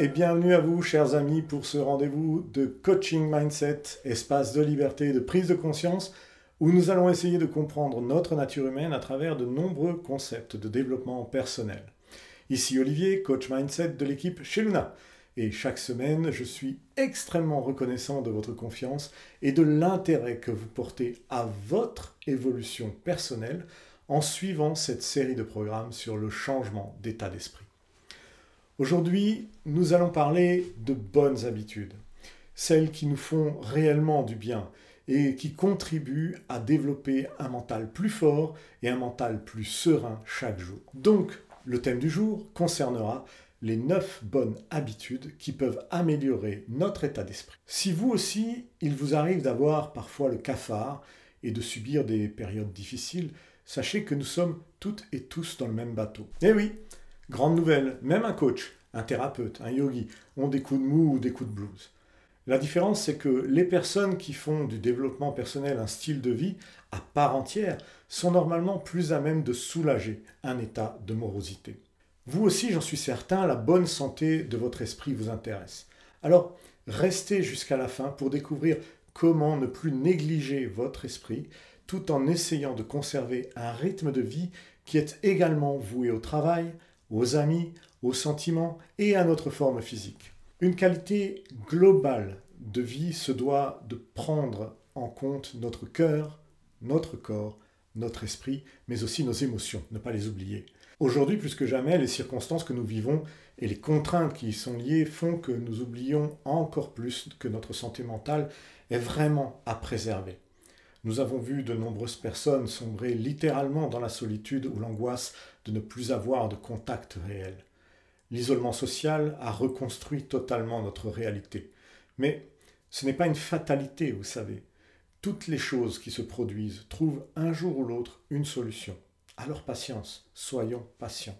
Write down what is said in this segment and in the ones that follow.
et bienvenue à vous, chers amis, pour ce rendez-vous de Coaching Mindset, espace de liberté et de prise de conscience, où nous allons essayer de comprendre notre nature humaine à travers de nombreux concepts de développement personnel. Ici Olivier, coach mindset de l'équipe chez Luna. Et chaque semaine, je suis extrêmement reconnaissant de votre confiance et de l'intérêt que vous portez à votre évolution personnelle en suivant cette série de programmes sur le changement d'état d'esprit. Aujourd'hui, nous allons parler de bonnes habitudes, celles qui nous font réellement du bien et qui contribuent à développer un mental plus fort et un mental plus serein chaque jour. Donc, le thème du jour concernera les 9 bonnes habitudes qui peuvent améliorer notre état d'esprit. Si vous aussi, il vous arrive d'avoir parfois le cafard et de subir des périodes difficiles, sachez que nous sommes toutes et tous dans le même bateau. Eh oui, grande nouvelle, même un coach, un thérapeute, un yogi ont des coups de mou ou des coups de blues. La différence, c'est que les personnes qui font du développement personnel un style de vie à part entière sont normalement plus à même de soulager un état de morosité. Vous aussi, j'en suis certain, la bonne santé de votre esprit vous intéresse. Alors, restez jusqu'à la fin pour découvrir comment ne plus négliger votre esprit tout en essayant de conserver un rythme de vie qui est également voué au travail, aux amis, aux sentiments et à notre forme physique. Une qualité globale de vie se doit de prendre en compte notre cœur, notre corps, notre esprit, mais aussi nos émotions, ne pas les oublier. Aujourd'hui, plus que jamais, les circonstances que nous vivons et les contraintes qui y sont liées font que nous oublions encore plus que notre santé mentale est vraiment à préserver. Nous avons vu de nombreuses personnes sombrer littéralement dans la solitude ou l'angoisse de ne plus avoir de contact réel. L'isolement social a reconstruit totalement notre réalité. Mais ce n'est pas une fatalité, vous savez. Toutes les choses qui se produisent trouvent un jour ou l'autre une solution. Alors patience, soyons patients.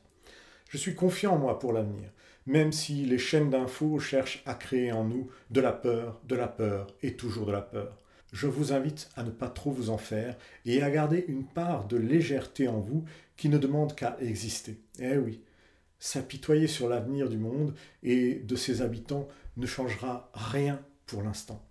Je suis confiant en moi pour l'avenir, même si les chaînes d'infos cherchent à créer en nous de la peur, de la peur et toujours de la peur. Je vous invite à ne pas trop vous en faire et à garder une part de légèreté en vous qui ne demande qu'à exister. Eh oui, s'apitoyer sur l'avenir du monde et de ses habitants ne changera rien pour l'instant.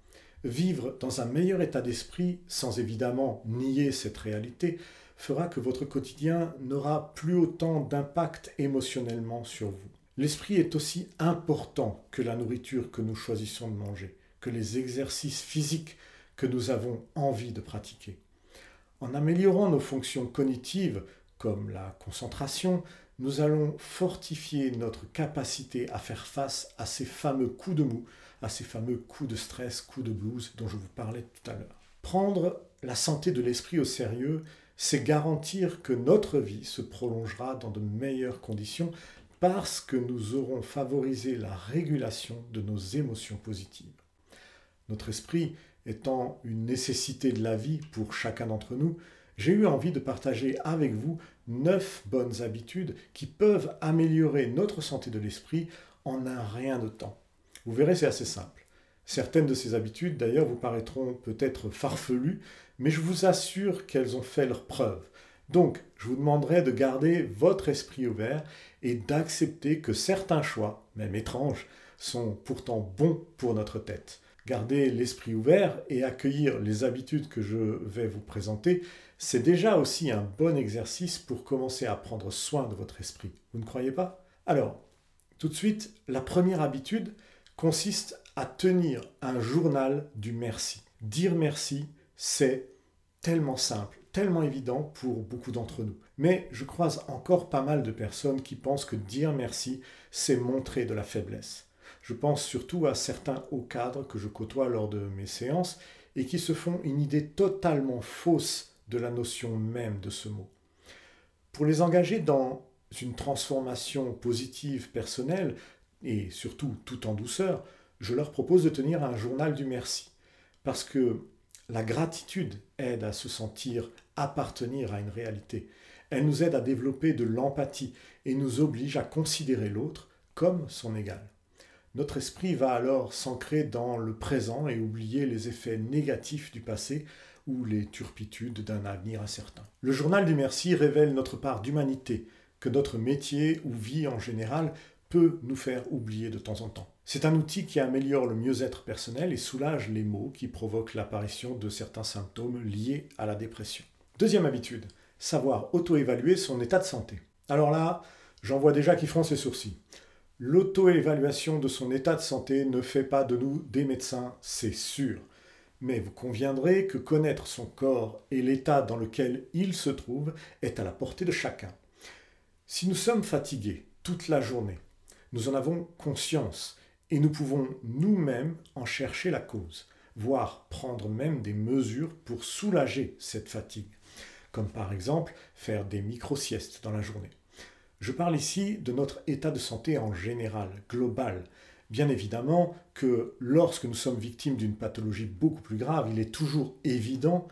Vivre dans un meilleur état d'esprit, sans évidemment nier cette réalité, fera que votre quotidien n'aura plus autant d'impact émotionnellement sur vous. L'esprit est aussi important que la nourriture que nous choisissons de manger, que les exercices physiques que nous avons envie de pratiquer. En améliorant nos fonctions cognitives, comme la concentration, nous allons fortifier notre capacité à faire face à ces fameux coups de mou, à ces fameux coups de stress, coups de blues dont je vous parlais tout à l'heure. Prendre la santé de l'esprit au sérieux, c'est garantir que notre vie se prolongera dans de meilleures conditions parce que nous aurons favorisé la régulation de nos émotions positives. Notre esprit étant une nécessité de la vie pour chacun d'entre nous, j'ai eu envie de partager avec vous neuf bonnes habitudes qui peuvent améliorer notre santé de l'esprit en un rien de temps. Vous verrez, c'est assez simple. Certaines de ces habitudes, d'ailleurs, vous paraîtront peut-être farfelues, mais je vous assure qu'elles ont fait leur preuve. Donc, je vous demanderai de garder votre esprit ouvert et d'accepter que certains choix, même étranges, sont pourtant bons pour notre tête. Garder l'esprit ouvert et accueillir les habitudes que je vais vous présenter, c'est déjà aussi un bon exercice pour commencer à prendre soin de votre esprit. Vous ne croyez pas? Alors, tout de suite, la première habitude consiste à tenir un journal du merci. Dire merci, c'est tellement simple, tellement évident pour beaucoup d'entre nous. Mais je croise encore pas mal de personnes qui pensent que dire merci, c'est montrer de la faiblesse. Je pense surtout à certains hauts cadres que je côtoie lors de mes séances et qui se font une idée totalement fausse de la notion même de ce mot. Pour les engager dans une transformation positive personnelle, et surtout tout en douceur, je leur propose de tenir un journal du merci. Parce que la gratitude aide à se sentir appartenir à une réalité. Elle nous aide à développer de l'empathie et nous oblige à considérer l'autre comme son égal. Notre esprit va alors s'ancrer dans le présent et oublier les effets négatifs du passé ou les turpitudes d'un avenir incertain. Le journal du merci révèle notre part d'humanité, que notre métier ou vie en général peut nous faire oublier de temps en temps. C'est un outil qui améliore le mieux-être personnel et soulage les maux qui provoquent l'apparition de certains symptômes liés à la dépression. Deuxième habitude, savoir auto-évaluer son état de santé. Alors là, j'en vois déjà qui font ses sourcils. L'auto-évaluation de son état de santé ne fait pas de nous des médecins, c'est sûr. Mais vous conviendrez que connaître son corps et l'état dans lequel il se trouve est à la portée de chacun. Si nous sommes fatigués toute la journée, nous en avons conscience et nous pouvons nous-mêmes en chercher la cause, voire prendre même des mesures pour soulager cette fatigue, comme par exemple faire des micro-siestes dans la journée. Je parle ici de notre état de santé en général, global. Bien évidemment que lorsque nous sommes victimes d'une pathologie beaucoup plus grave, il est toujours évident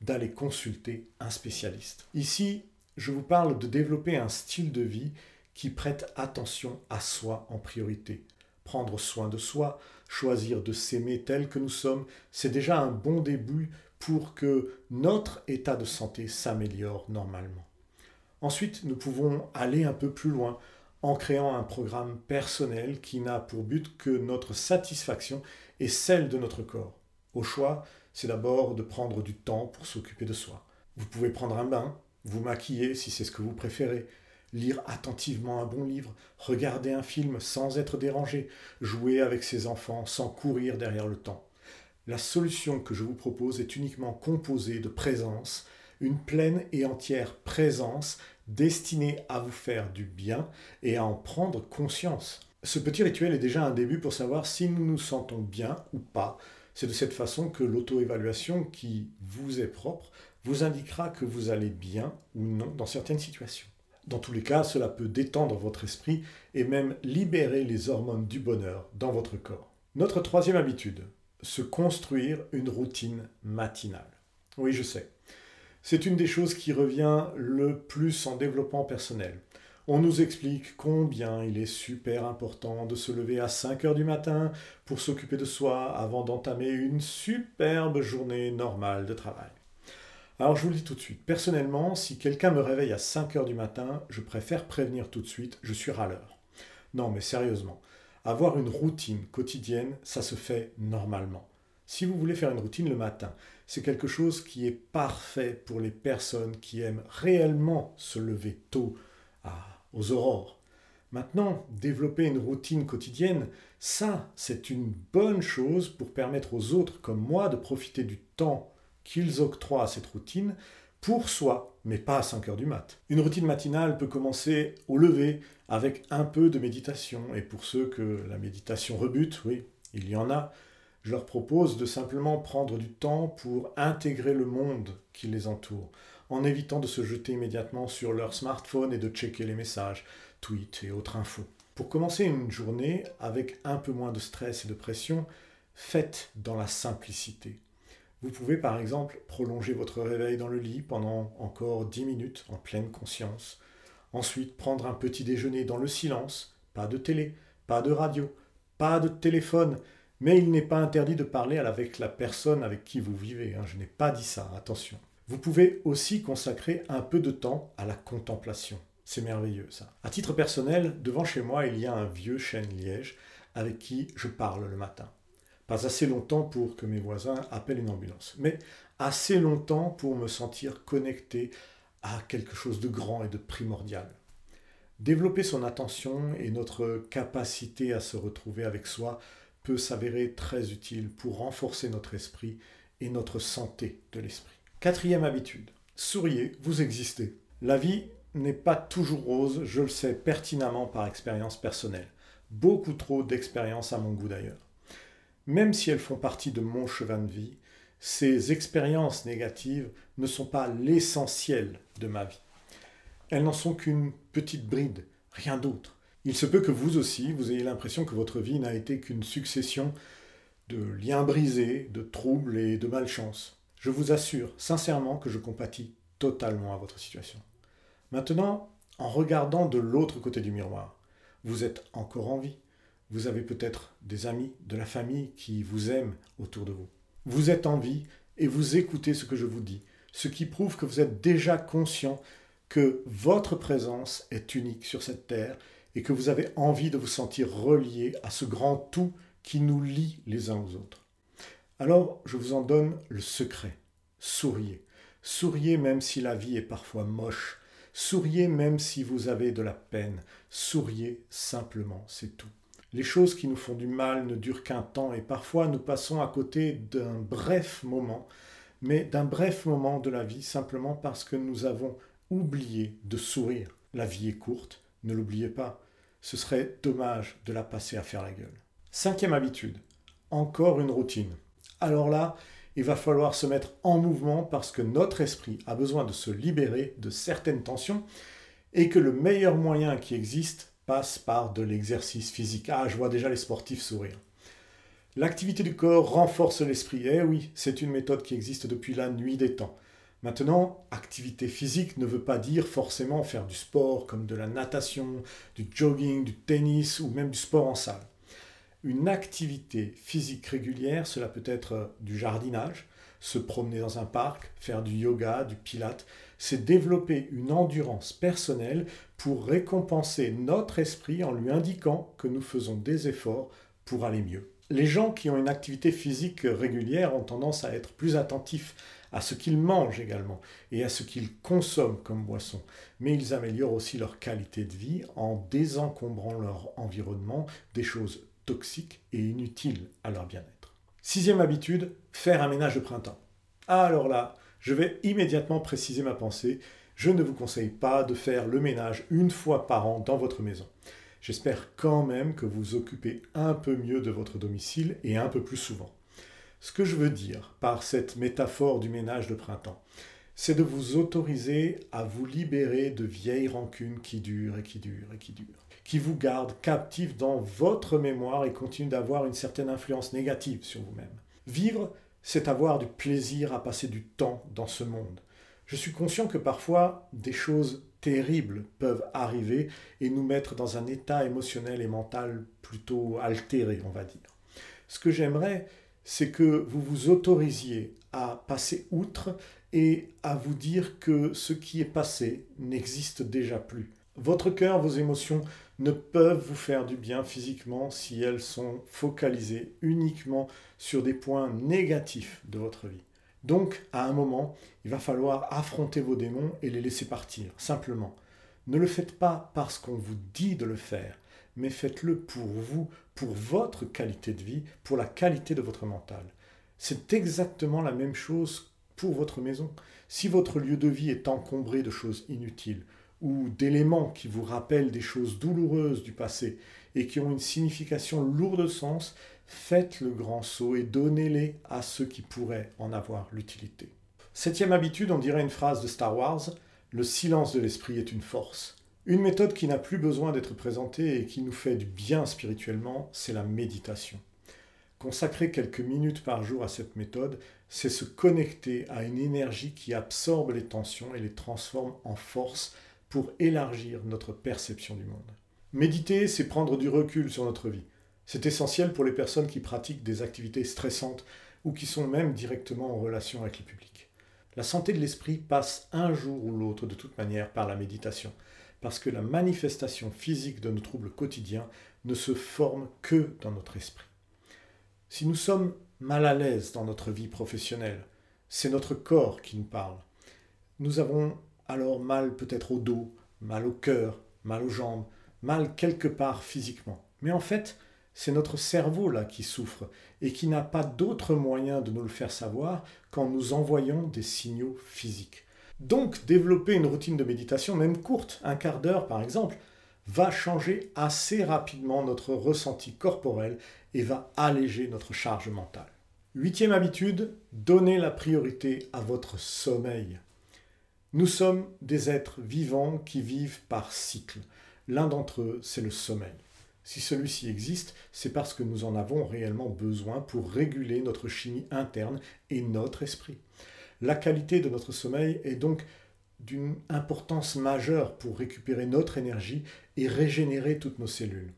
d'aller consulter un spécialiste. Ici, je vous parle de développer un style de vie qui prête attention à soi en priorité, prendre soin de soi, choisir de s'aimer tel que nous sommes, c'est déjà un bon début pour que notre état de santé s'améliore normalement. Ensuite, nous pouvons aller un peu plus loin en créant un programme personnel qui n'a pour but que notre satisfaction et celle de notre corps. Au choix, c'est d'abord de prendre du temps pour s'occuper de soi. Vous pouvez prendre un bain, vous maquiller si c'est ce que vous préférez, lire attentivement un bon livre, regarder un film sans être dérangé, jouer avec ses enfants sans courir derrière le temps. La solution que je vous propose est uniquement composée de présence, une pleine et entière présence destinée à vous faire du bien et à en prendre conscience. Ce petit rituel est déjà un début pour savoir si nous nous sentons bien ou pas. C'est de cette façon que l'auto-évaluation qui vous est propre vous indiquera que vous allez bien ou non dans certaines situations. Dans tous les cas, cela peut détendre votre esprit et même libérer les hormones du bonheur dans votre corps. Notre troisième habitude, se construire une routine matinale. Oui, je sais. C'est une des choses qui revient le plus en développement personnel. On nous explique combien il est super important de se lever à 5 heures du matin pour s'occuper de soi avant d'entamer une superbe journée normale de travail. Alors je vous le dis tout de suite, personnellement, si quelqu'un me réveille à 5 heures du matin, je préfère prévenir tout de suite, je suis râleur. Non mais sérieusement, avoir une routine quotidienne, ça se fait normalement. Si vous voulez faire une routine le matin, c'est quelque chose qui est parfait pour les personnes qui aiment réellement se lever tôt, aux aurores. Maintenant, développer une routine quotidienne, ça, c'est une bonne chose pour permettre aux autres comme moi de profiter du temps qu'ils octroient à cette routine pour soi, mais pas à 5 heures du mat. Une routine matinale peut commencer au lever avec un peu de méditation. Et pour ceux que la méditation rebute, oui, il y en a, je leur propose de simplement prendre du temps pour intégrer le monde qui les entoure, en évitant de se jeter immédiatement sur leur smartphone et de checker les messages, tweets et autres infos. Pour commencer une journée avec un peu moins de stress et de pression, faites dans la simplicité. Vous pouvez par exemple prolonger votre réveil dans le lit pendant encore 10 minutes en pleine conscience. Ensuite, prendre un petit déjeuner dans le silence, pas de télé, pas de radio, pas de téléphone, mais il n'est pas interdit de parler avec la personne avec qui vous vivez. Hein. Je n'ai pas dit ça, attention. Vous pouvez aussi consacrer un peu de temps à la contemplation. C'est merveilleux ça. À titre personnel, devant chez moi, il y a un vieux chêne liège avec qui je parle le matin. Pas assez longtemps pour que mes voisins appellent une ambulance, mais assez longtemps pour me sentir connecté à quelque chose de grand et de primordial. Développer son attention et notre capacité à se retrouver avec soi peut s'avérer très utile pour renforcer notre esprit et notre santé de l'esprit. Quatrième habitude, souriez, vous existez. La vie n'est pas toujours rose, je le sais pertinemment par expérience personnelle. Beaucoup trop d'expériences à mon goût d'ailleurs même si elles font partie de mon chemin de vie, ces expériences négatives ne sont pas l'essentiel de ma vie. Elles n'en sont qu'une petite bride, rien d'autre. Il se peut que vous aussi, vous ayez l'impression que votre vie n'a été qu'une succession de liens brisés, de troubles et de malchance. Je vous assure sincèrement que je compatis totalement à votre situation. Maintenant, en regardant de l'autre côté du miroir, vous êtes encore en vie, vous avez peut-être des amis, de la famille qui vous aiment autour de vous. Vous êtes en vie et vous écoutez ce que je vous dis, ce qui prouve que vous êtes déjà conscient que votre présence est unique sur cette terre et que vous avez envie de vous sentir relié à ce grand tout qui nous lie les uns aux autres. Alors, je vous en donne le secret. Souriez. Souriez même si la vie est parfois moche. Souriez même si vous avez de la peine. Souriez simplement, c'est tout. Les choses qui nous font du mal ne durent qu'un temps et parfois nous passons à côté d'un bref moment, mais d'un bref moment de la vie simplement parce que nous avons oublié de sourire. La vie est courte, ne l'oubliez pas. Ce serait dommage de la passer à faire la gueule. Cinquième habitude, encore une routine. Alors là, il va falloir se mettre en mouvement parce que notre esprit a besoin de se libérer de certaines tensions et que le meilleur moyen qui existe passe par de l'exercice physique. Ah, je vois déjà les sportifs sourire. L'activité du corps renforce l'esprit. Eh oui, c'est une méthode qui existe depuis la nuit des temps. Maintenant, activité physique ne veut pas dire forcément faire du sport comme de la natation, du jogging, du tennis ou même du sport en salle. Une activité physique régulière, cela peut être du jardinage, se promener dans un parc, faire du yoga, du pilate, c'est développer une endurance personnelle pour récompenser notre esprit en lui indiquant que nous faisons des efforts pour aller mieux. Les gens qui ont une activité physique régulière ont tendance à être plus attentifs à ce qu'ils mangent également et à ce qu'ils consomment comme boisson, mais ils améliorent aussi leur qualité de vie en désencombrant leur environnement des choses toxiques et inutiles à leur bien-être. Sixième habitude, faire un ménage de printemps. Alors là, je vais immédiatement préciser ma pensée. Je ne vous conseille pas de faire le ménage une fois par an dans votre maison. J'espère quand même que vous occupez un peu mieux de votre domicile et un peu plus souvent. Ce que je veux dire par cette métaphore du ménage de printemps, c'est de vous autoriser à vous libérer de vieilles rancunes qui durent et qui durent et qui durent, qui vous gardent captifs dans votre mémoire et continuent d'avoir une certaine influence négative sur vous-même. Vivre, c'est avoir du plaisir à passer du temps dans ce monde. Je suis conscient que parfois des choses terribles peuvent arriver et nous mettre dans un état émotionnel et mental plutôt altéré, on va dire. Ce que j'aimerais, c'est que vous vous autorisiez à passer outre et à vous dire que ce qui est passé n'existe déjà plus. Votre cœur, vos émotions ne peuvent vous faire du bien physiquement si elles sont focalisées uniquement sur des points négatifs de votre vie. Donc, à un moment, il va falloir affronter vos démons et les laisser partir, simplement. Ne le faites pas parce qu'on vous dit de le faire, mais faites-le pour vous, pour votre qualité de vie, pour la qualité de votre mental. C'est exactement la même chose pour votre maison. Si votre lieu de vie est encombré de choses inutiles ou d'éléments qui vous rappellent des choses douloureuses du passé et qui ont une signification lourde de sens, faites le grand saut et donnez-les à ceux qui pourraient en avoir l'utilité. Septième habitude, on dirait une phrase de Star Wars, le silence de l'esprit est une force. Une méthode qui n'a plus besoin d'être présentée et qui nous fait du bien spirituellement, c'est la méditation. Consacrer quelques minutes par jour à cette méthode, c'est se connecter à une énergie qui absorbe les tensions et les transforme en force pour élargir notre perception du monde. Méditer, c'est prendre du recul sur notre vie. C'est essentiel pour les personnes qui pratiquent des activités stressantes ou qui sont même directement en relation avec le public. La santé de l'esprit passe un jour ou l'autre de toute manière par la méditation parce que la manifestation physique de nos troubles quotidiens ne se forme que dans notre esprit. Si nous sommes mal à l'aise dans notre vie professionnelle, c'est notre corps qui nous parle. Nous avons alors mal peut-être au dos, mal au cœur, mal aux jambes, mal quelque part physiquement. Mais en fait, c'est notre cerveau là qui souffre et qui n'a pas d'autre moyen de nous le faire savoir qu'en nous envoyant des signaux physiques. Donc développer une routine de méditation, même courte, un quart d'heure par exemple, va changer assez rapidement notre ressenti corporel et va alléger notre charge mentale. Huitième habitude, donnez la priorité à votre sommeil. Nous sommes des êtres vivants qui vivent par cycle. L'un d'entre eux, c'est le sommeil. Si celui-ci existe, c'est parce que nous en avons réellement besoin pour réguler notre chimie interne et notre esprit. La qualité de notre sommeil est donc d'une importance majeure pour récupérer notre énergie et régénérer toutes nos cellules.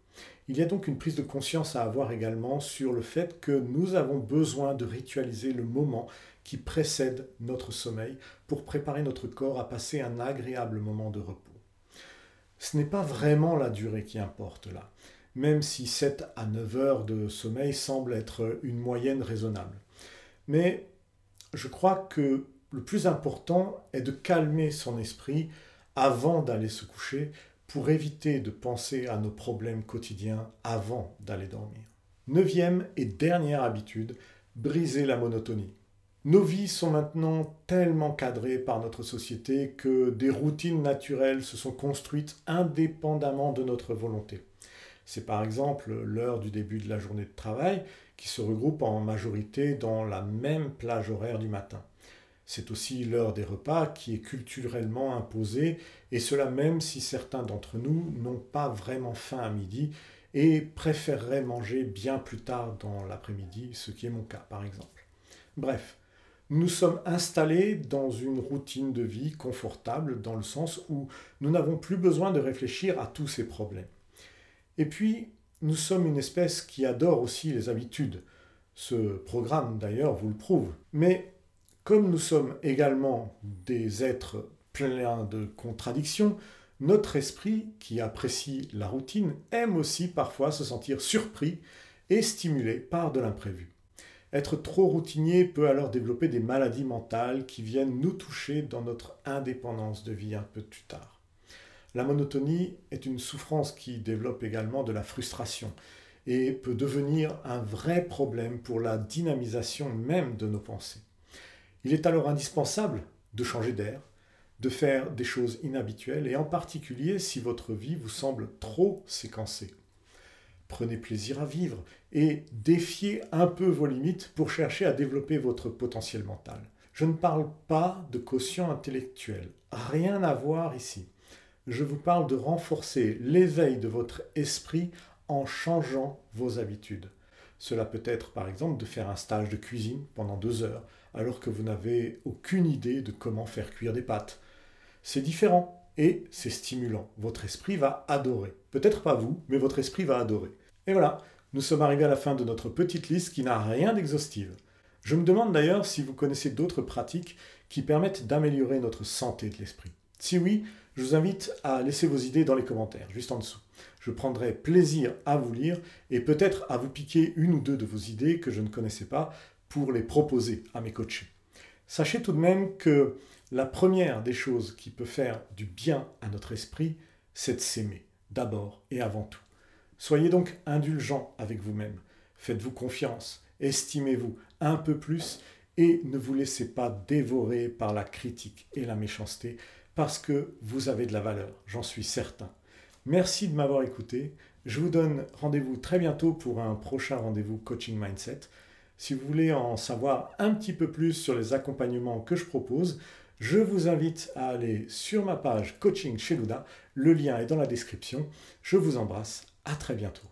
Il y a donc une prise de conscience à avoir également sur le fait que nous avons besoin de ritualiser le moment qui précède notre sommeil pour préparer notre corps à passer un agréable moment de repos. Ce n'est pas vraiment la durée qui importe là, même si 7 à 9 heures de sommeil semble être une moyenne raisonnable. Mais je crois que le plus important est de calmer son esprit avant d'aller se coucher pour éviter de penser à nos problèmes quotidiens avant d'aller dormir. Neuvième et dernière habitude, briser la monotonie. Nos vies sont maintenant tellement cadrées par notre société que des routines naturelles se sont construites indépendamment de notre volonté. C'est par exemple l'heure du début de la journée de travail qui se regroupe en majorité dans la même plage horaire du matin. C'est aussi l'heure des repas qui est culturellement imposée, et cela même si certains d'entre nous n'ont pas vraiment faim à midi et préféreraient manger bien plus tard dans l'après-midi, ce qui est mon cas par exemple. Bref, nous sommes installés dans une routine de vie confortable dans le sens où nous n'avons plus besoin de réfléchir à tous ces problèmes. Et puis, nous sommes une espèce qui adore aussi les habitudes. Ce programme d'ailleurs vous le prouve. Mais comme nous sommes également des êtres pleins de contradictions, notre esprit, qui apprécie la routine, aime aussi parfois se sentir surpris et stimulé par de l'imprévu. Être trop routinier peut alors développer des maladies mentales qui viennent nous toucher dans notre indépendance de vie un peu plus tard. La monotonie est une souffrance qui développe également de la frustration et peut devenir un vrai problème pour la dynamisation même de nos pensées. Il est alors indispensable de changer d'air, de faire des choses inhabituelles, et en particulier si votre vie vous semble trop séquencée. Prenez plaisir à vivre et défiez un peu vos limites pour chercher à développer votre potentiel mental. Je ne parle pas de quotient intellectuel, rien à voir ici. Je vous parle de renforcer l'éveil de votre esprit en changeant vos habitudes. Cela peut être par exemple de faire un stage de cuisine pendant deux heures, alors que vous n'avez aucune idée de comment faire cuire des pâtes. C'est différent et c'est stimulant. Votre esprit va adorer. Peut-être pas vous, mais votre esprit va adorer. Et voilà, nous sommes arrivés à la fin de notre petite liste qui n'a rien d'exhaustive. Je me demande d'ailleurs si vous connaissez d'autres pratiques qui permettent d'améliorer notre santé de l'esprit. Si oui, je vous invite à laisser vos idées dans les commentaires, juste en dessous. Je prendrai plaisir à vous lire et peut-être à vous piquer une ou deux de vos idées que je ne connaissais pas pour les proposer à mes coachés. Sachez tout de même que la première des choses qui peut faire du bien à notre esprit, c'est de s'aimer, d'abord et avant tout. Soyez donc indulgent avec vous-même, faites-vous confiance, estimez-vous un peu plus et ne vous laissez pas dévorer par la critique et la méchanceté parce que vous avez de la valeur, j'en suis certain. Merci de m'avoir écouté. Je vous donne rendez-vous très bientôt pour un prochain rendez-vous Coaching Mindset. Si vous voulez en savoir un petit peu plus sur les accompagnements que je propose, je vous invite à aller sur ma page Coaching chez Luda. Le lien est dans la description. Je vous embrasse. À très bientôt.